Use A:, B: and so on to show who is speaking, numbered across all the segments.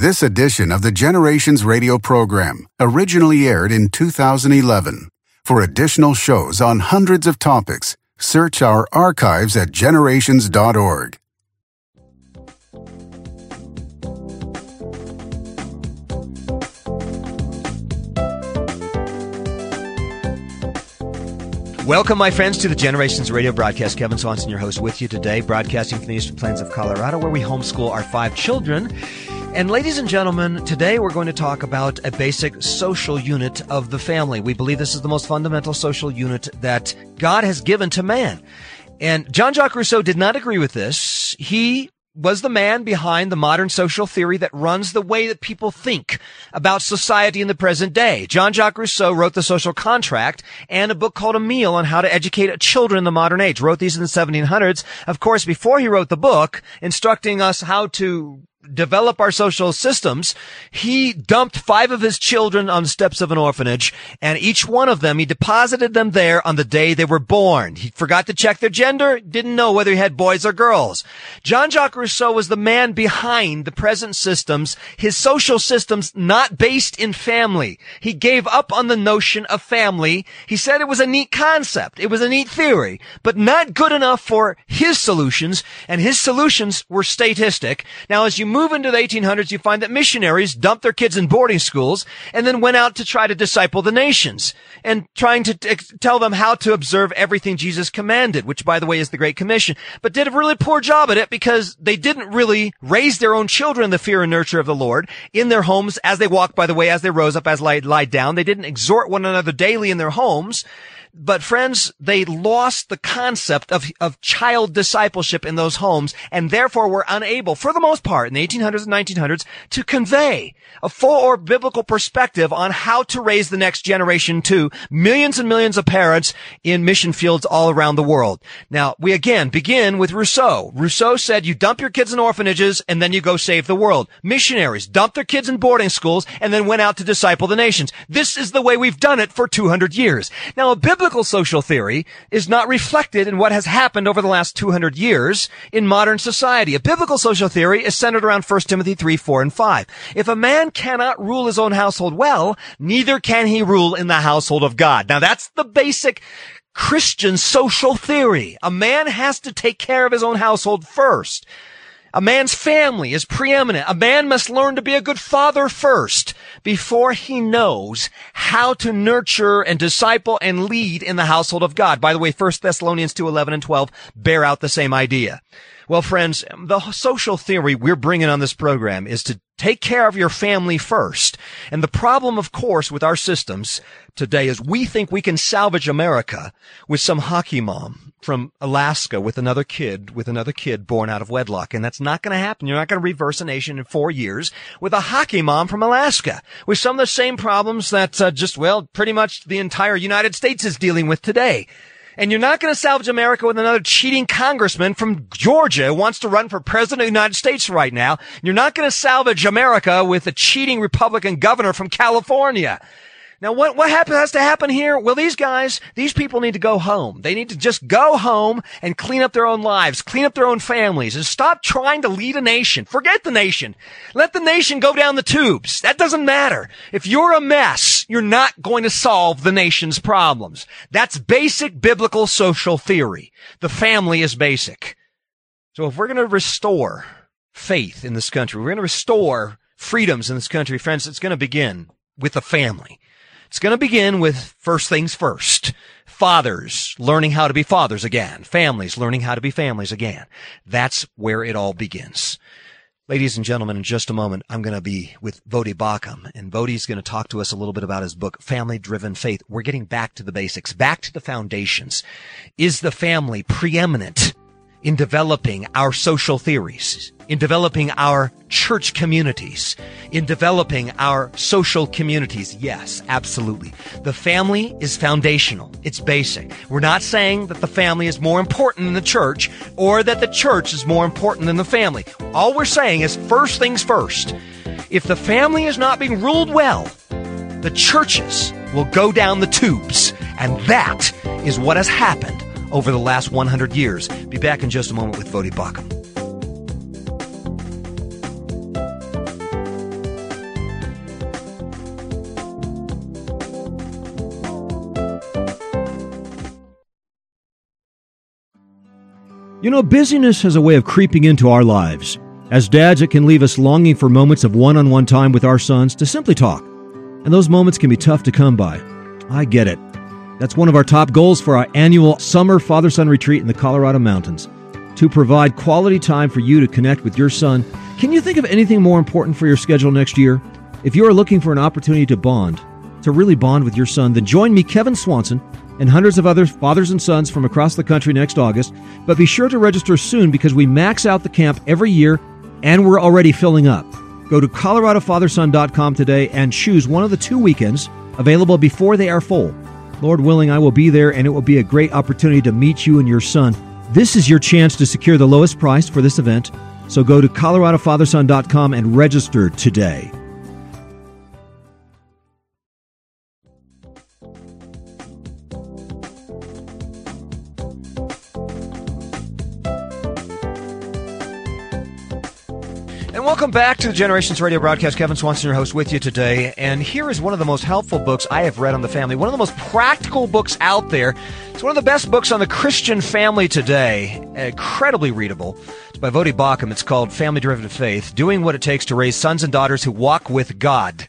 A: This edition of the Generations Radio program originally aired in 2011. For additional shows on hundreds of topics, search our archives at generations.org.
B: Welcome, my friends, to the Generations Radio broadcast. Kevin Swanson, your host, with you today, broadcasting from the Eastern Plains of Colorado, where we homeschool our five children. And ladies and gentlemen, today we're going to talk about a basic social unit of the family. We believe this is the most fundamental social unit that God has given to man. And Jean Jacques Rousseau did not agree with this. He was the man behind the modern social theory that runs the way that people think about society in the present day. Jean Jacques Rousseau wrote The Social Contract and a book called Emile on how to educate children in the modern age. Wrote these in the 1700s. Of course, before he wrote the book, instructing us how to develop our social systems, he dumped five of his children on the steps of an orphanage, and each one of them, he deposited them there on the day they were born. He forgot to check their gender, didn't know whether he had boys or girls. Jean-Jacques Rousseau was the man behind the present systems, his social systems not based in family. He gave up on the notion of family. He said it was a neat concept. It was a neat theory, but not good enough for his solutions, and his solutions were statistic. Now, as you move into the 1800s, you find that missionaries dumped their kids in boarding schools and then went out to try to disciple the nations and trying to t- tell them how to observe everything Jesus commanded, which by the way is the Great Commission, but did a really poor job at it because they didn't really raise their own children in the fear and nurture of the Lord in their homes as they walked, by the way, as they rose up, as they lied down. They didn't exhort one another daily in their homes. But friends, they lost the concept of, of child discipleship in those homes and therefore were unable, for the most part, in the 1800s and 1900s, to convey a full or biblical perspective on how to raise the next generation to millions and millions of parents in mission fields all around the world. Now, we again begin with Rousseau. Rousseau said you dump your kids in orphanages and then you go save the world. Missionaries dumped their kids in boarding schools and then went out to disciple the nations. This is the way we've done it for 200 years. Now, a biblical social theory is not reflected in what has happened over the last 200 years in modern society. A biblical social theory is centered around 1 Timothy 3, 4, and 5. If a man cannot rule his own household well, neither can he rule in the household of God. Now that's the basic Christian social theory. A man has to take care of his own household first. A man's family is preeminent. A man must learn to be a good father first before he knows how to nurture and disciple and lead in the household of God. By the way, 1 Thessalonians 2, 11 and 12 bear out the same idea. Well, friends, the social theory we're bringing on this program is to take care of your family first. And the problem, of course, with our systems today is we think we can salvage America with some hockey mom from Alaska with another kid, with another kid born out of wedlock. And that's not going to happen. You're not going to reverse a nation in four years with a hockey mom from Alaska with some of the same problems that uh, just, well, pretty much the entire United States is dealing with today. And you're not going to salvage America with another cheating congressman from Georgia who wants to run for president of the United States right now. You're not going to salvage America with a cheating Republican governor from California. Now, what, what happen, has to happen here? Well, these guys, these people need to go home. They need to just go home and clean up their own lives, clean up their own families, and stop trying to lead a nation. Forget the nation. Let the nation go down the tubes. That doesn't matter. If you're a mess, you're not going to solve the nation's problems. That's basic biblical social theory. The family is basic. So if we're going to restore faith in this country, we're going to restore freedoms in this country, friends, it's going to begin with the family. It's going to begin with first things first. Fathers learning how to be fathers again. Families learning how to be families again. That's where it all begins. Ladies and gentlemen, in just a moment, I'm going to be with Voddie Baucham, and Voddie's going to talk to us a little bit about his book, Family Driven Faith. We're getting back to the basics, back to the foundations. Is the family preeminent in developing our social theories? in developing our church communities, in developing our social communities. Yes, absolutely. The family is foundational. It's basic. We're not saying that the family is more important than the church or that the church is more important than the family. All we're saying is first things first. If the family is not being ruled well, the churches will go down the tubes. And that is what has happened over the last 100 years. Be back in just a moment with Voddie Baucham.
C: You know, busyness has a way of creeping into our lives. As dads, it can leave us longing for moments of one on one time with our sons to simply talk. And those moments can be tough to come by. I get it. That's one of our top goals for our annual summer father son retreat in the Colorado Mountains to provide quality time for you to connect with your son. Can you think of anything more important for your schedule next year? If you are looking for an opportunity to bond, to really bond with your son, then join me, Kevin Swanson, and hundreds of other fathers and sons from across the country next August. But be sure to register soon because we max out the camp every year and we're already filling up. Go to coloradofatherson.com today and choose one of the two weekends available before they are full. Lord willing, I will be there and it will be a great opportunity to meet you and your son. This is your chance to secure the lowest price for this event. So go to coloradofatherson.com and register today.
B: Welcome back to the Generations Radio broadcast. Kevin Swanson, your host, with you today. And here is one of the most helpful books I have read on the family, one of the most practical books out there. It's one of the best books on the Christian family today, incredibly readable. It's by Voddie Baucham. It's called Family Driven Faith Doing What It Takes to Raise Sons and Daughters Who Walk with God.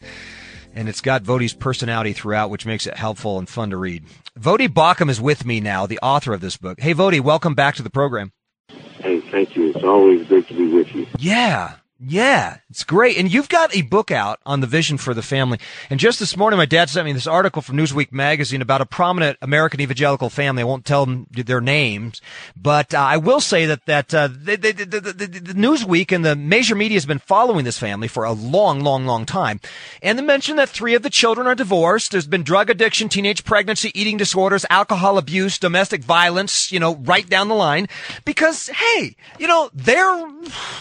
B: And it's got Voddie's personality throughout, which makes it helpful and fun to read. Voddie Baucham is with me now, the author of this book. Hey, Voddie, welcome back to the program.
D: Hey, thank you. It's always great to be with you.
B: Yeah. Yeah, it's great. And you've got a book out on the vision for the family. And just this morning, my dad sent me this article from Newsweek magazine about a prominent American evangelical family. I won't tell them their names, but uh, I will say that, that, uh, the, the, the, the, Newsweek and the major media has been following this family for a long, long, long time. And they mentioned that three of the children are divorced. There's been drug addiction, teenage pregnancy, eating disorders, alcohol abuse, domestic violence, you know, right down the line. Because, hey, you know, they're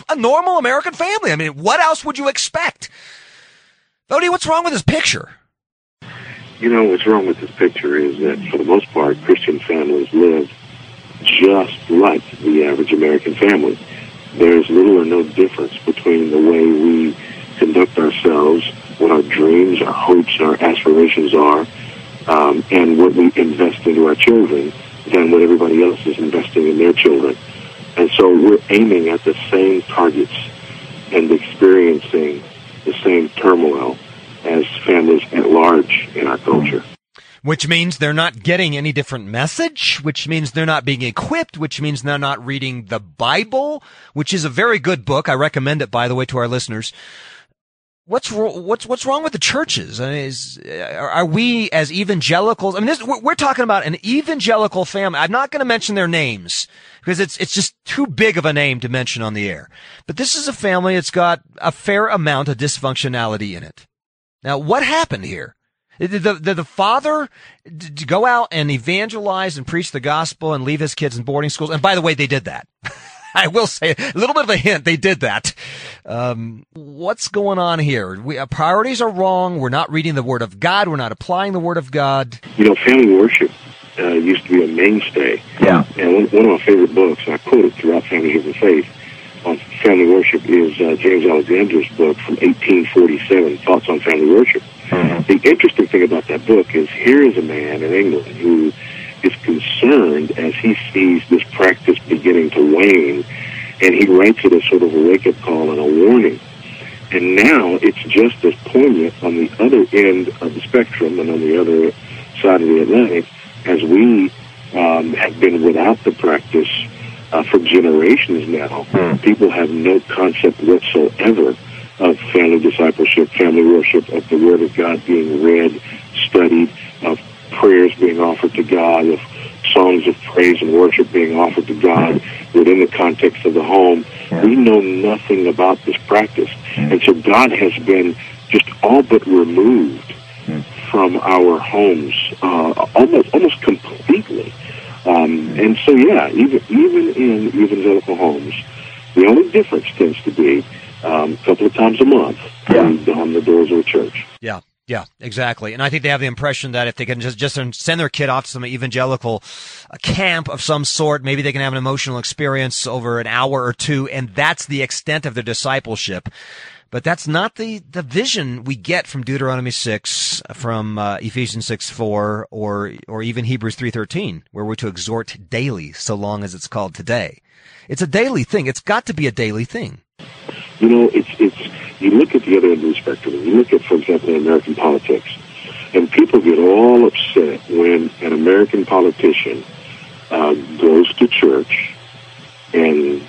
B: a normal American family family. I mean, what else would you expect? Voddie, what's wrong with this picture?
D: You know, what's wrong with this picture is that for the most part, Christian families live just like the average American family. There's little or no difference between the way we conduct ourselves, what our dreams, our hopes, our aspirations are, um, and what we invest into our children than what everybody else is investing in their children. And so we're aiming at the same targets and experiencing the same turmoil as families at large in our culture.
B: Which means they're not getting any different message, which means they're not being equipped, which means they're not reading the Bible, which is a very good book. I recommend it, by the way, to our listeners. What's what's what's wrong with the churches? I mean, is, are we as evangelicals? I mean, this, we're, we're talking about an evangelical family. I'm not going to mention their names because it's it's just too big of a name to mention on the air. But this is a family that's got a fair amount of dysfunctionality in it. Now, what happened here? Did the, the father go out and evangelize and preach the gospel and leave his kids in boarding schools? And by the way, they did that. I will say a little bit of a hint. They did that. Um, what's going on here? We, uh, priorities are wrong. We're not reading the Word of God. We're not applying the Word of God.
D: You know, family worship uh, used to be a mainstay.
B: Yeah.
D: And one, one of my favorite books, and I quote it throughout Family of Faith, on family worship is uh, James Alexander's book from 1847, Thoughts on Family Worship. Mm-hmm. The interesting thing about that book is here is a man in England who is concerned as he sees this practice beginning to wane, and he writes it as sort of a wake-up call and a warning. And now it's just as poignant on the other end of the spectrum and on the other side of the Atlantic as we um, have been without the practice uh, for generations now. Mm. People have no concept whatsoever of family discipleship, family worship, of the Word of God being read, studied, of prayers being offered to God, of songs of praise and worship being offered to God within the context of the home. We know nothing about this practice. And so God has been just all but removed from our homes, uh, almost almost completely. Um, and so, yeah, even even in evangelical homes, the only difference tends to be um, a couple of times a month yeah. on the doors of a church.
B: Yeah. Yeah, exactly. And I think they have the impression that if they can just, just send their kid off to some evangelical uh, camp of some sort, maybe they can have an emotional experience over an hour or two, and that's the extent of their discipleship. But that's not the, the vision we get from Deuteronomy 6, from uh, Ephesians 6, 4, or, or even Hebrews 3.13, where we're to exhort daily, so long as it's called today. It's a daily thing. It's got to be a daily thing.
D: You know, it's, it's, you look at the other end of the spectrum, you look at, for example, American politics, and people get all upset when an American politician uh, goes to church and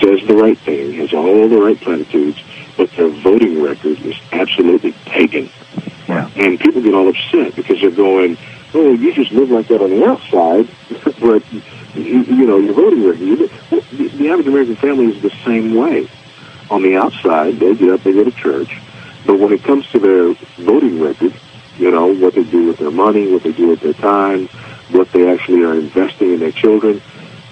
D: says the right thing, has all the right platitudes, but their voting record is absolutely pagan. Yeah. And people get all upset because they're going, oh, you just live like that on the outside, but, you, you know, your voting record, you, the, the average American family is the same way. On the outside, they get up, they go to church, but when it comes to their voting record, you know, what they do with their money, what they do with their time, what they actually are investing in their children,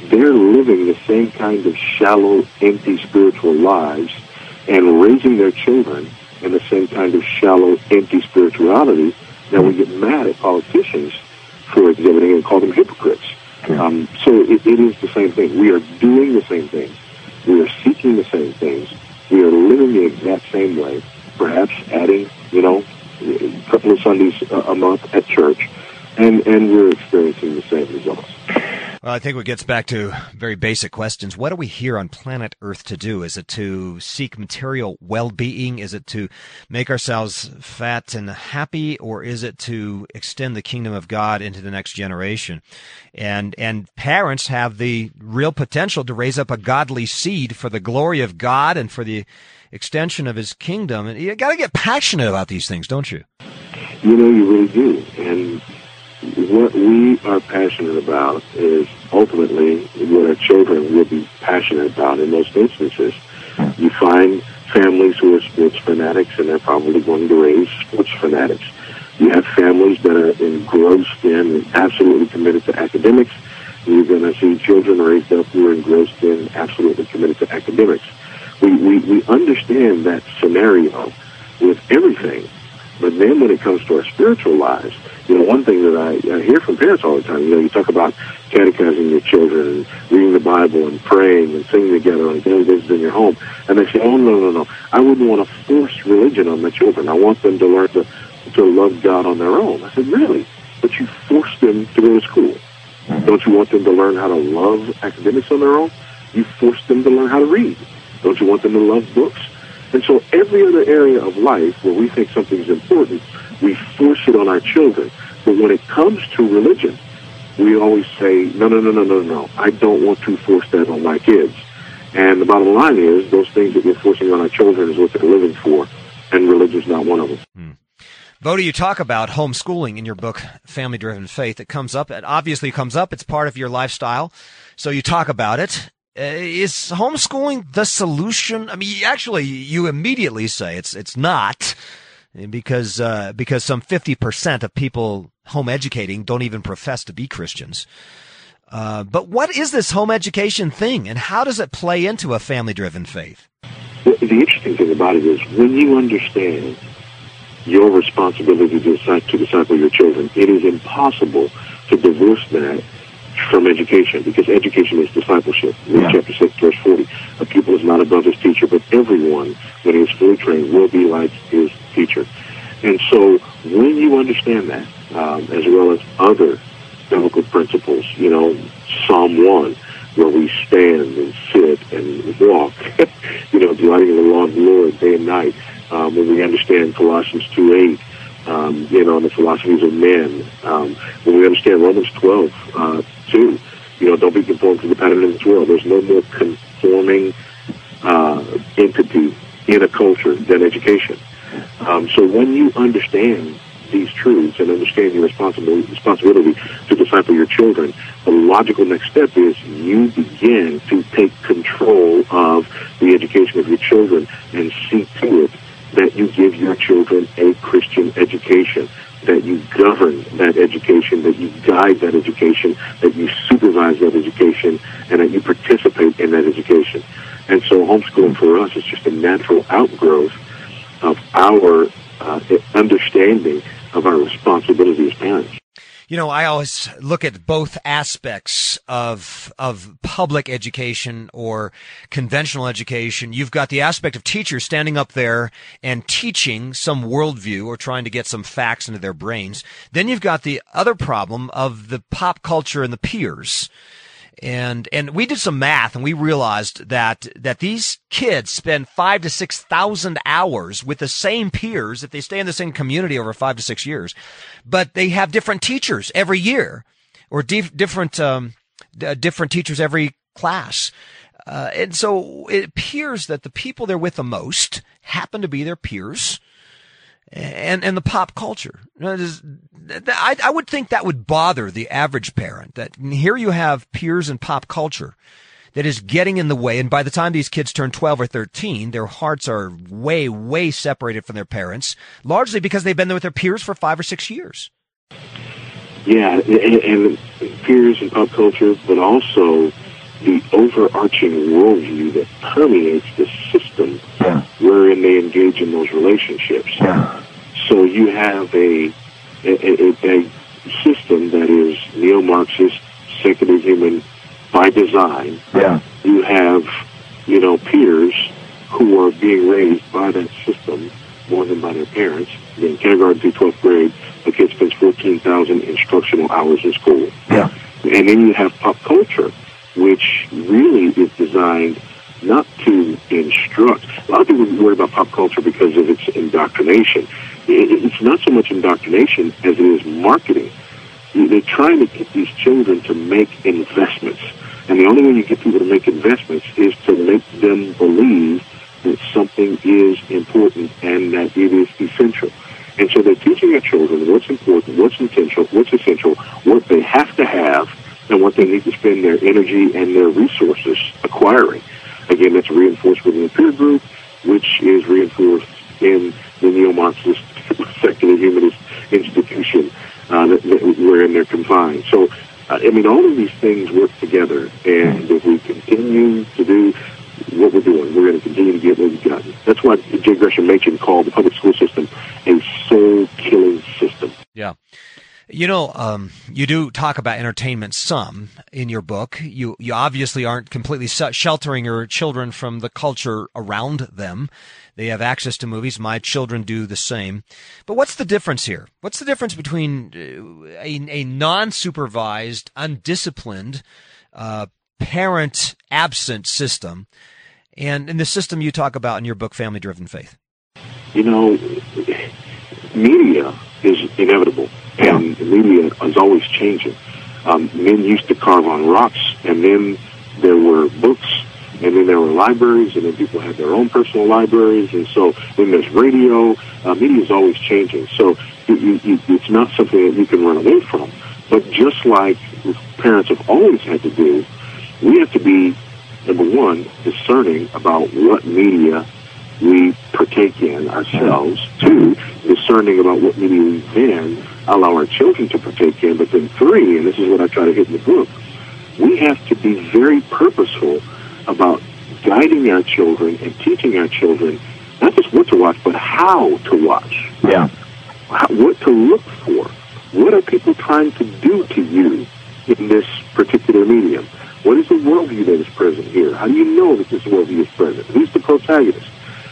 D: they're living the same kind of shallow, empty spiritual lives and raising their children in the same kind of shallow, empty spirituality that we get mad at politicians for exhibiting and call them hypocrites. Um, so it, it is the same thing. We are doing the same things. We are seeking the same things. We are living the exact same way. Perhaps adding, you know, a couple of Sundays a month at church, and and we're experiencing the same results.
B: Well, I think it gets back to very basic questions. What are we here on planet Earth to do? Is it to seek material well-being? Is it to make ourselves fat and happy, or is it to extend the kingdom of God into the next generation? And and parents have the real potential to raise up a godly seed for the glory of God and for the extension of His kingdom. And you got to get passionate about these things, don't you?
D: You know, you really do, and what we are passionate about is ultimately what our children will be passionate about in most instances. You find families who are sports fanatics and they're probably going to raise sports fanatics. You have families that are engrossed in and absolutely committed to academics. You're going to see children raised up who are engrossed in absolutely committed to academics. We, we, we understand that scenario with everything. But then when it comes to our spiritual lives, you know, one thing that I, I hear from parents all the time, you know, you talk about catechizing your children and reading the Bible and praying and singing together on daily basis in your home. And they say, oh, no, no, no. I wouldn't want to force religion on my children. I want them to learn to, to love God on their own. I said, really? But you force them to go to school. Don't you want them to learn how to love academics on their own? You force them to learn how to read. Don't you want them to love books? And so every other area of life where we think something is important, we force it on our children. But when it comes to religion, we always say, no, no, no, no, no, no. I don't want to force that on my kids. And the bottom line is, those things that we're forcing on our children is what they're living for, and religion's not one of them. Hmm.
B: Voddie, you talk about homeschooling in your book, Family Driven Faith. It comes up, it obviously comes up. It's part of your lifestyle. So you talk about it. Uh, is homeschooling the solution? I mean, actually, you immediately say it's, it's not because uh, because some fifty percent of people home educating don't even profess to be Christians. Uh, but what is this home education thing, and how does it play into a family-driven faith?
D: Well, the interesting thing about it is when you understand your responsibility to disciple your children, it is impossible to divorce that from education because education is discipleship. Luke yeah. chapter 6, verse 40. A pupil is not above his teacher, but everyone, when he is fully trained, will be like his teacher. And so when you understand that, um, as well as other biblical principles, you know, Psalm 1, where we stand and sit and walk, you know, delighting in the law of the Lord day and night, um, when we understand Colossians 2, 8, um, you know, the philosophies of men, um, when we understand Romans 12, uh, 2, you know, don't be conformed to the pattern of this world. There's no more conforming uh, entity in a culture than education. Um, so when you understand these truths and understand your responsibility, responsibility to disciple your children, the logical next step is you begin to take control of the education of your children and see to it that you give your children a Christian education, that you govern that education, that you guide that education, that you supervise that education, and that you participate in that education. And so homeschooling for us is just a natural outgrowth of our uh, understanding of our responsibility as parents.
B: You know, I always look at both aspects of of public education or conventional education. You've got the aspect of teachers standing up there and teaching some worldview or trying to get some facts into their brains. Then you've got the other problem of the pop culture and the peers and and we did some math and we realized that that these kids spend five to six thousand hours with the same peers if they stay in the same community over five to six years, but they have different teachers every year, or dif- different um, d- different teachers every class. Uh, and so it appears that the people they're with the most happen to be their peers and and the pop culture. I, I would think that would bother the average parent. That here you have peers and pop culture that is getting in the way, and by the time these kids turn twelve or thirteen, their hearts are way way separated from their parents, largely because they've been there with their peers for five or six years.
D: Yeah, and, and peers and pop culture, but also the overarching worldview that permeates the system yeah. Wherein they engage in those relationships. So you have a a, a, a system that is neo-Marxist, secular human by design. Yeah. You have, you know, peers who are being raised by that system more than by their parents. In kindergarten through 12th grade, the kid spends 14,000 instructional hours in school. Yeah. And then you have pop culture, which really is designed not to instruct. A lot of people worry about pop culture because of its indoctrination. It's not so much indoctrination as it is marketing. They're trying to get these children to make investments. And the only way you get people to make investments is to make them believe that something is important and that it is essential. And so they're teaching their children what's important, what's essential, what's essential, what they have to have, and what they need to spend their energy and their resources acquiring. Again, that's reinforced within the peer group, which is reinforced in the neo-Marxist secular humanist institution uh, that, that, wherein they're confined. So, uh, I mean, all of these things work together, and if we continue to do what we're doing, we're going to continue to get what we've gotten. That's why J. Gresham Machen called the public school system a soul-killing system.
B: Yeah. You know, um, you do talk about entertainment some in your book. You you obviously aren't completely sheltering your children from the culture around them. They have access to movies. My children do the same. But what's the difference here? What's the difference between uh, a, a non-supervised, undisciplined, uh, parent-absent system and, and the system you talk about in your book, Family Driven Faith?
D: You know, media is inevitable and media is always changing. Um, men used to carve on rocks, and then there were books, and then there were libraries, and then people had their own personal libraries, and so then there's radio. Uh, media is always changing, so it, it, it's not something that you can run away from. But just like parents have always had to do, we have to be number one discerning about what media we partake in ourselves. Two, discerning about what media we then allow our children to partake in. But then three, and this is what I try to hit in the book, we have to be very purposeful about guiding our children and teaching our children not just what to watch, but how to watch.
E: Yeah.
D: How, what to look for. What are people trying to do to you in this particular medium? What is the worldview that is present here? How do you know that this worldview is present? Who's the protagonist?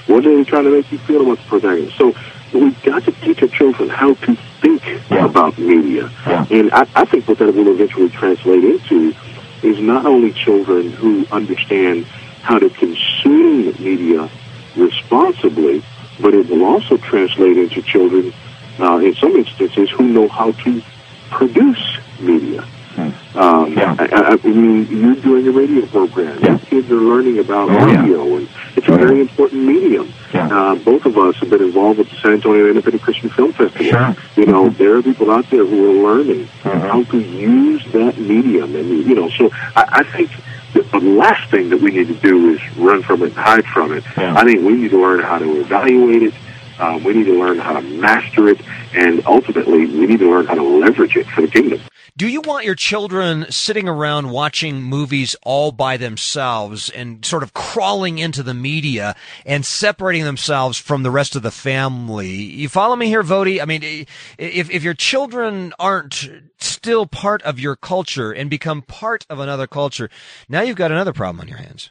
D: What are they trying to make you feel about the protagonist? So we've got to teach our children how to think yeah. about media. Yeah. And I, I think what that will eventually translate into is not only children who understand how to consume media responsibly, but it will also translate into children, uh, in some instances, who know how to produce media. Um, yeah. I, I, mean, you're doing a radio program. Yeah. Kids are learning about oh, audio, yeah. and it's a very important medium. Yeah. Uh, both of us have been involved with the San Antonio Independent Christian Film Festival. Sure. You know, mm-hmm. there are people out there who are learning mm-hmm. how to use that medium, and you know, so I, I think the last thing that we need to do is run from it and hide from it. Yeah. I think we need to learn how to evaluate it. Um, we need to learn how to master it, and ultimately, we need to learn how to leverage it for the kingdom.
B: Do you want your children sitting around watching movies all by themselves and sort of crawling into the media and separating themselves from the rest of the family? You follow me here, Voddie? I mean, if, if your children aren't still part of your culture and become part of another culture, now you've got another problem on your hands.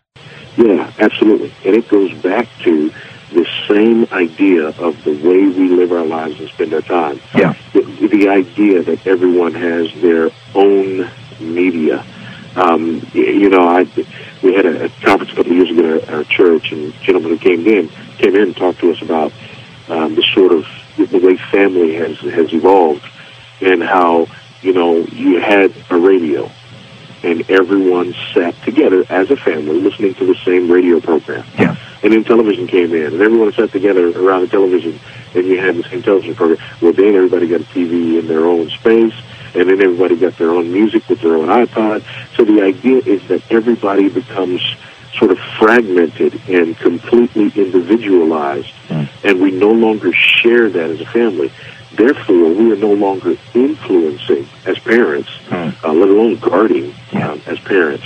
D: Yeah, absolutely. And it goes back to the same idea of the way we live our lives and spend our time.
E: Yeah.
D: The, the idea that everyone has their own media. Um, you know, I we had a, a conference a couple of years ago at our church, and a gentleman who came in came in and talked to us about um, the sort of the way family has has evolved, and how you know you had a radio, and everyone sat together as a family listening to the same radio program.
E: Yeah.
D: And then television came in, and everyone sat together around the television, and you had the same television program. Well, then everybody got a TV in their own space, and then everybody got their own music with their own iPod. So the idea is that everybody becomes sort of fragmented and completely individualized,
E: Mm.
D: and we no longer share that as a family. Therefore, we are no longer influencing as parents,
E: Mm.
D: uh, let alone guarding
E: Yeah.
D: um, as parents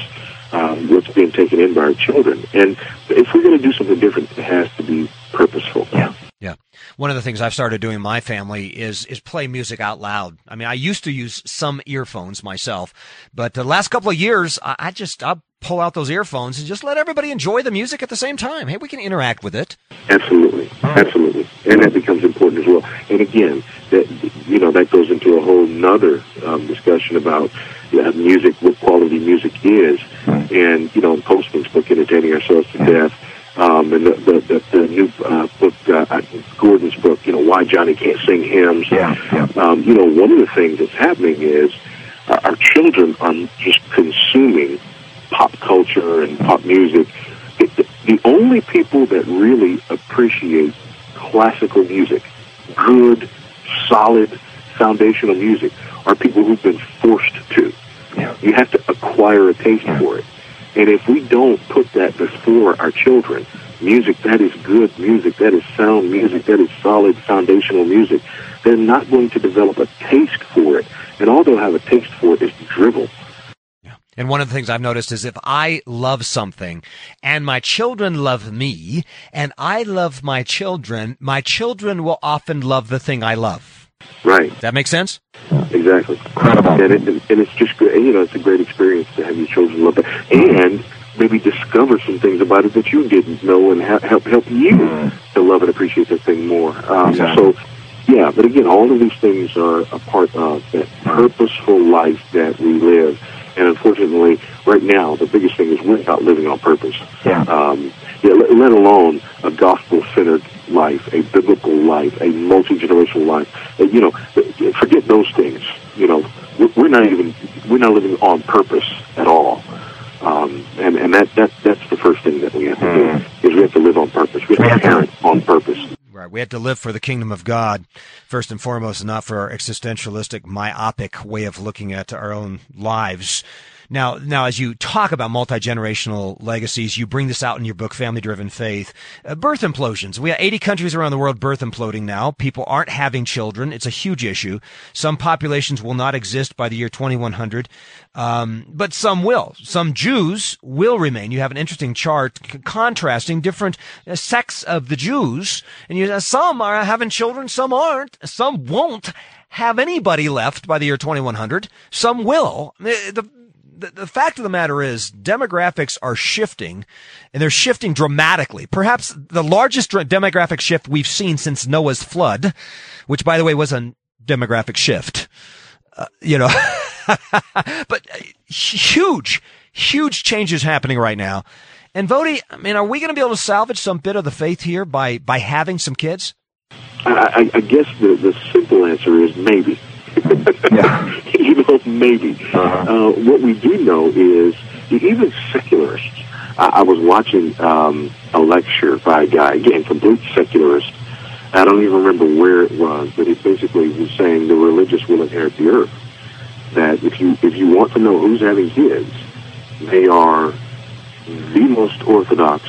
D: um, what's being taken in by our children. And if we're going to do something different, it has to be purposeful.
E: Yeah.
B: Yeah. One of the things I've started doing in my family is is play music out loud. I mean, I used to use some earphones myself, but the last couple of years, I, I just I pull out those earphones and just let everybody enjoy the music at the same time. Hey, we can interact with it.
D: Absolutely, absolutely, and that becomes important as well. And again, that you know that goes into a whole nother um, discussion about uh, music, what quality music is, and you know, in Postman's book, "Entertaining Ourselves to Death," um, and the the, the, the new uh, book, uh, Gordon's book, you know, "Why Johnny Can't Sing Hymns."
E: Yeah, yeah.
D: Um, you know, one of the things that's happening is our, our children are just consuming pop culture and pop music. It, the, the only people that really appreciate classical music, good, solid, foundational music, are people who've been forced to.
E: Yeah.
D: You have to acquire a taste for it. And if we don't put that before our children, music that is good music, that is sound music, that is solid foundational music, they're not going to develop a taste for it. And all they'll have a taste for is drivel.
B: And one of the things I've noticed is if I love something and my children love me and I love my children, my children will often love the thing I love.
D: Right.
B: That makes sense?
D: Exactly.
E: Incredible.
D: And, it, and it's just great. You know, it's a great experience to have your children love it, and maybe discover some things about it that you didn't know, and ha- help help you to love and appreciate that thing more. Um,
E: Exactly.
D: So, yeah. But again, all of these things are a part of that purposeful life that we live. And unfortunately, right now, the biggest thing is we're not living on purpose.
E: Yeah.
D: Um, yeah, let, let alone a gospel-centered life, a biblical life, a multi-generational life. Uh, You know, forget those things. You know, we're- we're not even we're not living on purpose at all. Um, and and that, that that's the first thing that we have to do is we have to live on purpose. We have to parent on purpose.
B: Right. We have to live for the kingdom of God first and foremost, and not for our existentialistic, myopic way of looking at our own lives. Now, now, as you talk about multi-generational legacies, you bring this out in your book, Family Driven Faith. Uh, birth implosions. We have 80 countries around the world birth imploding now. People aren't having children. It's a huge issue. Some populations will not exist by the year 2100. Um, but some will. Some Jews will remain. You have an interesting chart c- contrasting different uh, sects of the Jews, and you uh, some are having children, some aren't. Some won't have anybody left by the year 2100. Some will. The, the, the, the fact of the matter is demographics are shifting and they're shifting dramatically. Perhaps the largest demographic shift we've seen since Noah's flood, which by the way was a demographic shift. Uh, you know, but uh, huge, huge changes happening right now. And Voddie, I mean, are we going to be able to salvage some bit of the faith here by, by having some kids?
D: I, I guess the the simple answer is maybe.
E: Yeah.
D: you know, maybe.
E: Uh-huh.
D: Uh, what we do know is even secularists. I, I was watching um, a lecture by a guy, again, complete secularist. I don't even remember where it was, but it basically was saying the religious will inherit the earth. That if you if you want to know who's having kids, they are the most orthodox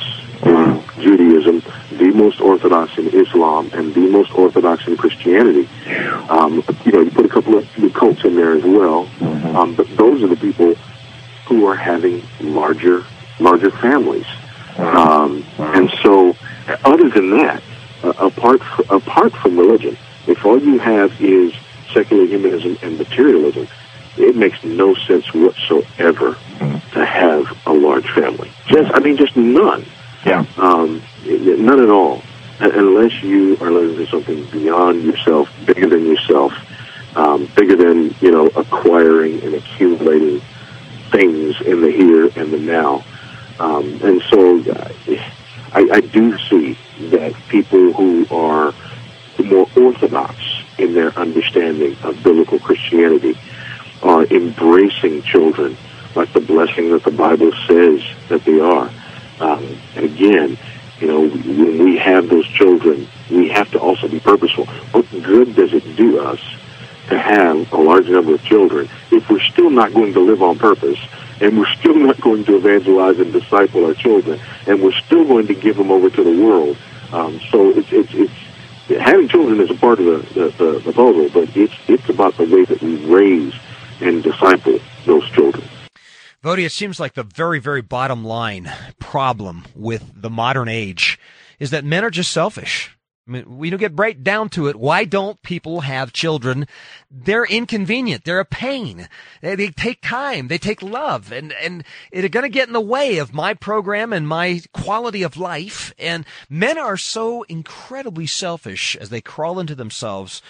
D: Judaism, the most orthodox in Islam, and the most orthodox in Christianity. Um, you know, you put a couple of cults in there as well, um, but those are the people who are having larger larger families. Um, and so, other than that, uh, apart f- apart from religion, if all you have is secular humanism and materialism, it makes no sense whatsoever to have a large family. Just, I mean, just none.
E: Yeah.
D: Um, none at all. Unless you are living for something beyond yourself, bigger than yourself, um, bigger than, you know, acquiring and accumulating things in the here and the now. Um, and so uh, I, I do see that people who are more orthodox in their understanding of biblical Christianity are embracing children like the blessing that the Bible says that they are. Um, again, you know, when we have those children, we have to also be purposeful. What good does it do us to have a large number of children if we're still not going to live on purpose and we're still not going to evangelize and disciple our children and we're still going to give them over to the world? Um, so it's, it's, it's, having children is a part of the, the, the, the puzzle, but it's, it's about the way that we raise and disciple those children.
B: Voddie, it seems like the very, very bottom line problem with the modern age is that men are just selfish. I mean, we don't get right down to it. Why don't people have children? They're inconvenient. They're a pain. They, they take time. They take love and, and they're going to get in the way of my program and my quality of life. And men are so incredibly selfish as they crawl into themselves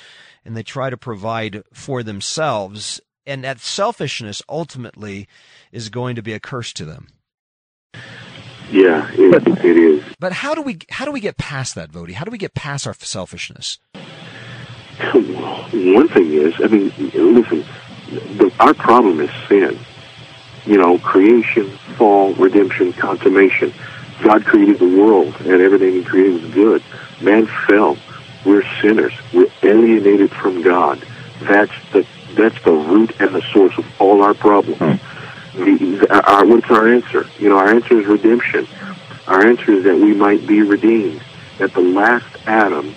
B: and they try to provide for themselves. And that selfishness ultimately is going to be a curse to them.
D: Yeah, it, it is.
B: But how do we how do we get past that, Voddie? How do we get past our selfishness?
D: One thing is, I mean, listen, the, our problem is sin. You know, creation, fall, redemption, consummation. God created the world, and everything He created was good. Man fell. We're sinners. We're alienated from God. That's the that's the root and the source of all our problems. Hmm. The, our, what's our answer? You know, our answer is redemption. Our answer is that we might be redeemed. That the last Adam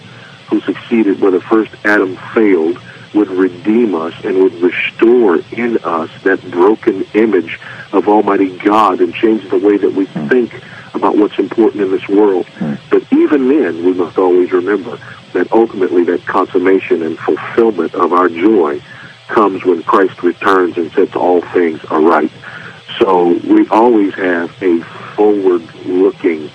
D: who succeeded where the first Adam failed would redeem us and would restore in us that broken image of Almighty God and change the way that we hmm. think about what's important in this world. Hmm. But even then, we must always remember that ultimately that consummation and fulfillment of our joy comes when Christ returns and sets all things aright. So we always have a forward-looking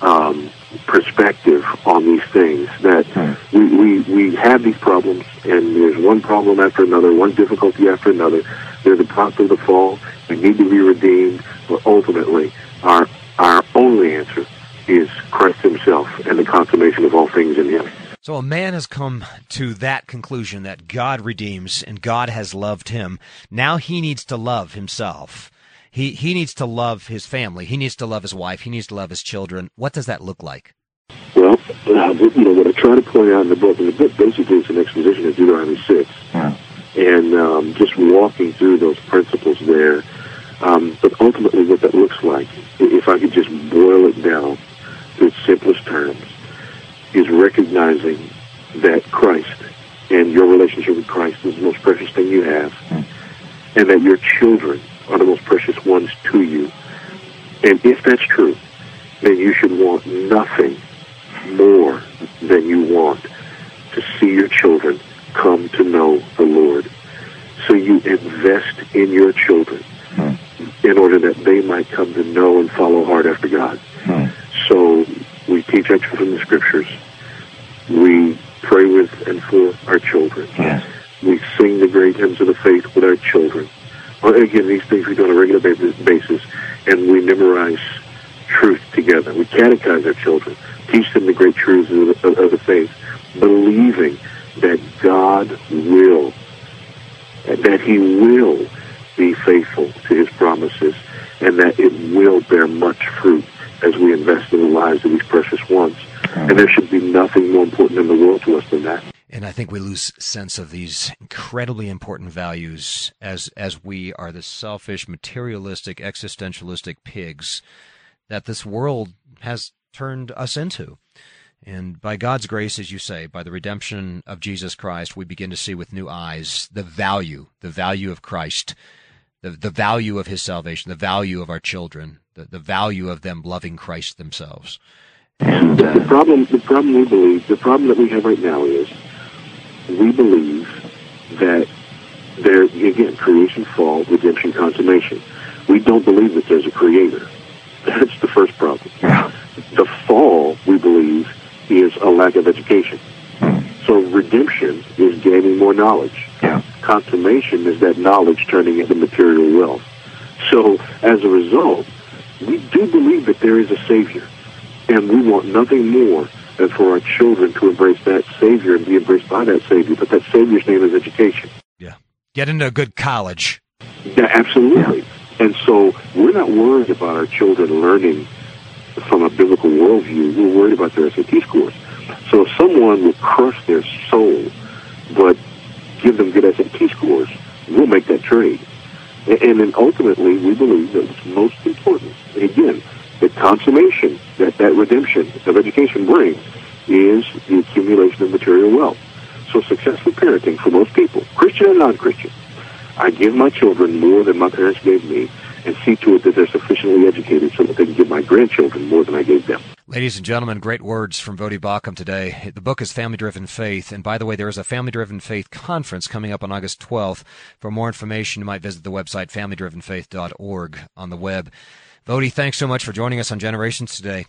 D: um, perspective on these things. That hmm. we, we we have these problems, and there's one problem after another, one difficulty after another. They're the product of the fall. We need to be redeemed, but ultimately, our our only answer is Christ Himself and the consummation of all things in Him.
B: So a man has come to that conclusion that God redeems and God has loved him. Now he needs to love himself. He he needs to love his family. He needs to love his wife. He needs to love his children. What does that look like?
D: Well, uh, you know what I try to point out in the book, and the book basically is an exposition of Deuteronomy six, yeah. and um, just walking through those principles there. Um, but ultimately, what that looks like, recognizing that Christ and your relationship with Christ is the most precious thing you have, hmm. and that your children are the most precious ones to you. And if that's true, then you should want nothing more than you want to see your children come to know the Lord. So you invest in your children hmm. in order that they might come to know and follow hard be faithful to His promises, and that it will bear much fruit as we invest in the lives of these precious ones. And there should be nothing more important in the world to us than that.
B: And I think we lose sense of these incredibly important values as as we are the selfish, materialistic, existentialistic pigs that this world has turned us into. And by God's grace, as you say, by the redemption of Jesus Christ, we begin to see with new eyes the value, the value of Christ, the, the value of his salvation, the value of our children, the, the value of them loving Christ themselves.
D: And uh, the problem, the problem we believe, the problem that we have right now is we believe that There, again, creation, fall, redemption, consummation. We don't believe that there's a creator. That's the first problem.
E: Yeah.
D: The fall, we believe, is a lack of education. So redemption is gaining more knowledge.
E: Yeah.
D: Consummation is that knowledge turning into material wealth. So as a result, we do believe that there is a Savior. And we want nothing more than for our children to embrace that Savior and be embraced by that Savior. But that Savior's name is education.
B: Yeah. Get into a good college.
D: Yeah, absolutely. And so we're not worried about our children learning from a biblical worldview. We're worried about their SAT scores. So someone will crush their soul, but give them good SAT scores, we'll make that trade. And, and then ultimately, we believe that what's most important, again, the consummation that that redemption of education brings is the accumulation of material wealth. So successful parenting for most people, Christian and non-Christian, I give my children more than my parents gave me and see to it that they're sufficiently educated so that they can give my grandchildren more than I gave them.
B: Ladies and gentlemen, great words from Voddie Baucham today. The book is Family Driven Faith. And by the way, there is a Family Driven Faith conference coming up on August 12th. For more information, you might visit the website familydrivenfaith.org on the web. Voddie, thanks so much for joining us on Generations today.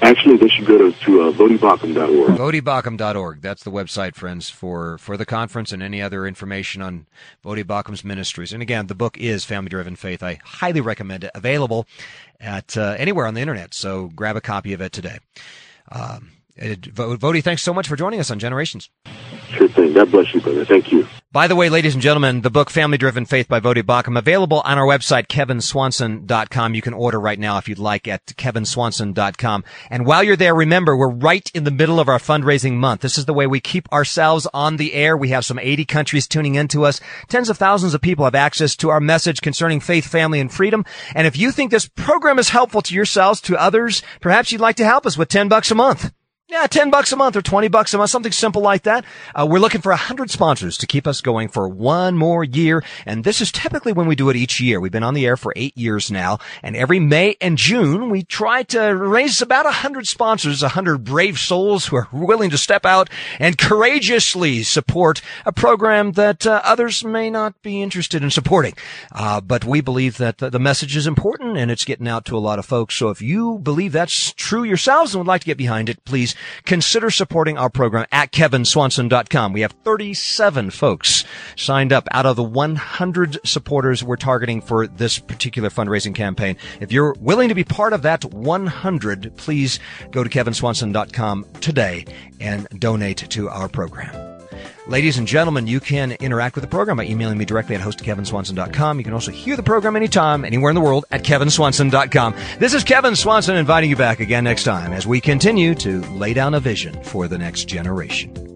D: Actually, they should go to, to uh, VoddieBaucham.org.
B: VoddieBaucham.org. That's the website, friends, for, for the conference and any other information on Voddie Baucham's ministries. And again, the book is Family Driven Faith. I highly recommend it. Available at uh, anywhere on the internet. So grab a copy of it today. Um, Voddie, thanks so much for joining us on Generations.
D: Sure thing. God bless you, brother. Thank you.
B: By the way, ladies and gentlemen, the book Family Driven Faith by Voddie Baucham available on our website, kevinswanson.com. You can order right now if you'd like at kevinswanson.com. And while you're there, remember, we're right in the middle of our fundraising month. This is the way we keep ourselves on the air. We have some 80 countries tuning into us. Tens of thousands of people have access to our message concerning faith, family, and freedom. And if you think this program is helpful to yourselves, to others, perhaps you'd like to help us with 10 bucks a month. Yeah, 10 bucks a month or 20 bucks a month, something simple like that. Uh, we're looking for 100 sponsors to keep us going for one more year. And this is typically when we do it each year. We've been on the air for eight years now. And every May and June, we try to raise about 100 sponsors, 100 brave souls who are willing to step out and courageously support a program that uh, others may not be interested in supporting. Uh, but we believe that the, the message is important and it's getting out to a lot of folks. So if you believe that's true yourselves and would like to get behind it, please consider supporting our program at kevinswanson.com. We have 37 folks signed up out of the 100 supporters we're targeting for this particular fundraising campaign. If you're willing to be part of that 100, please go to kevinswanson.com today and donate to our program. Ladies and gentlemen, you can interact with the program by emailing me directly at host@kevinswanson.com. You can also hear the program anytime, anywhere in the world at kevinswanson.com. This is Kevin Swanson inviting you back again next time as we continue to lay down a vision for the next generation.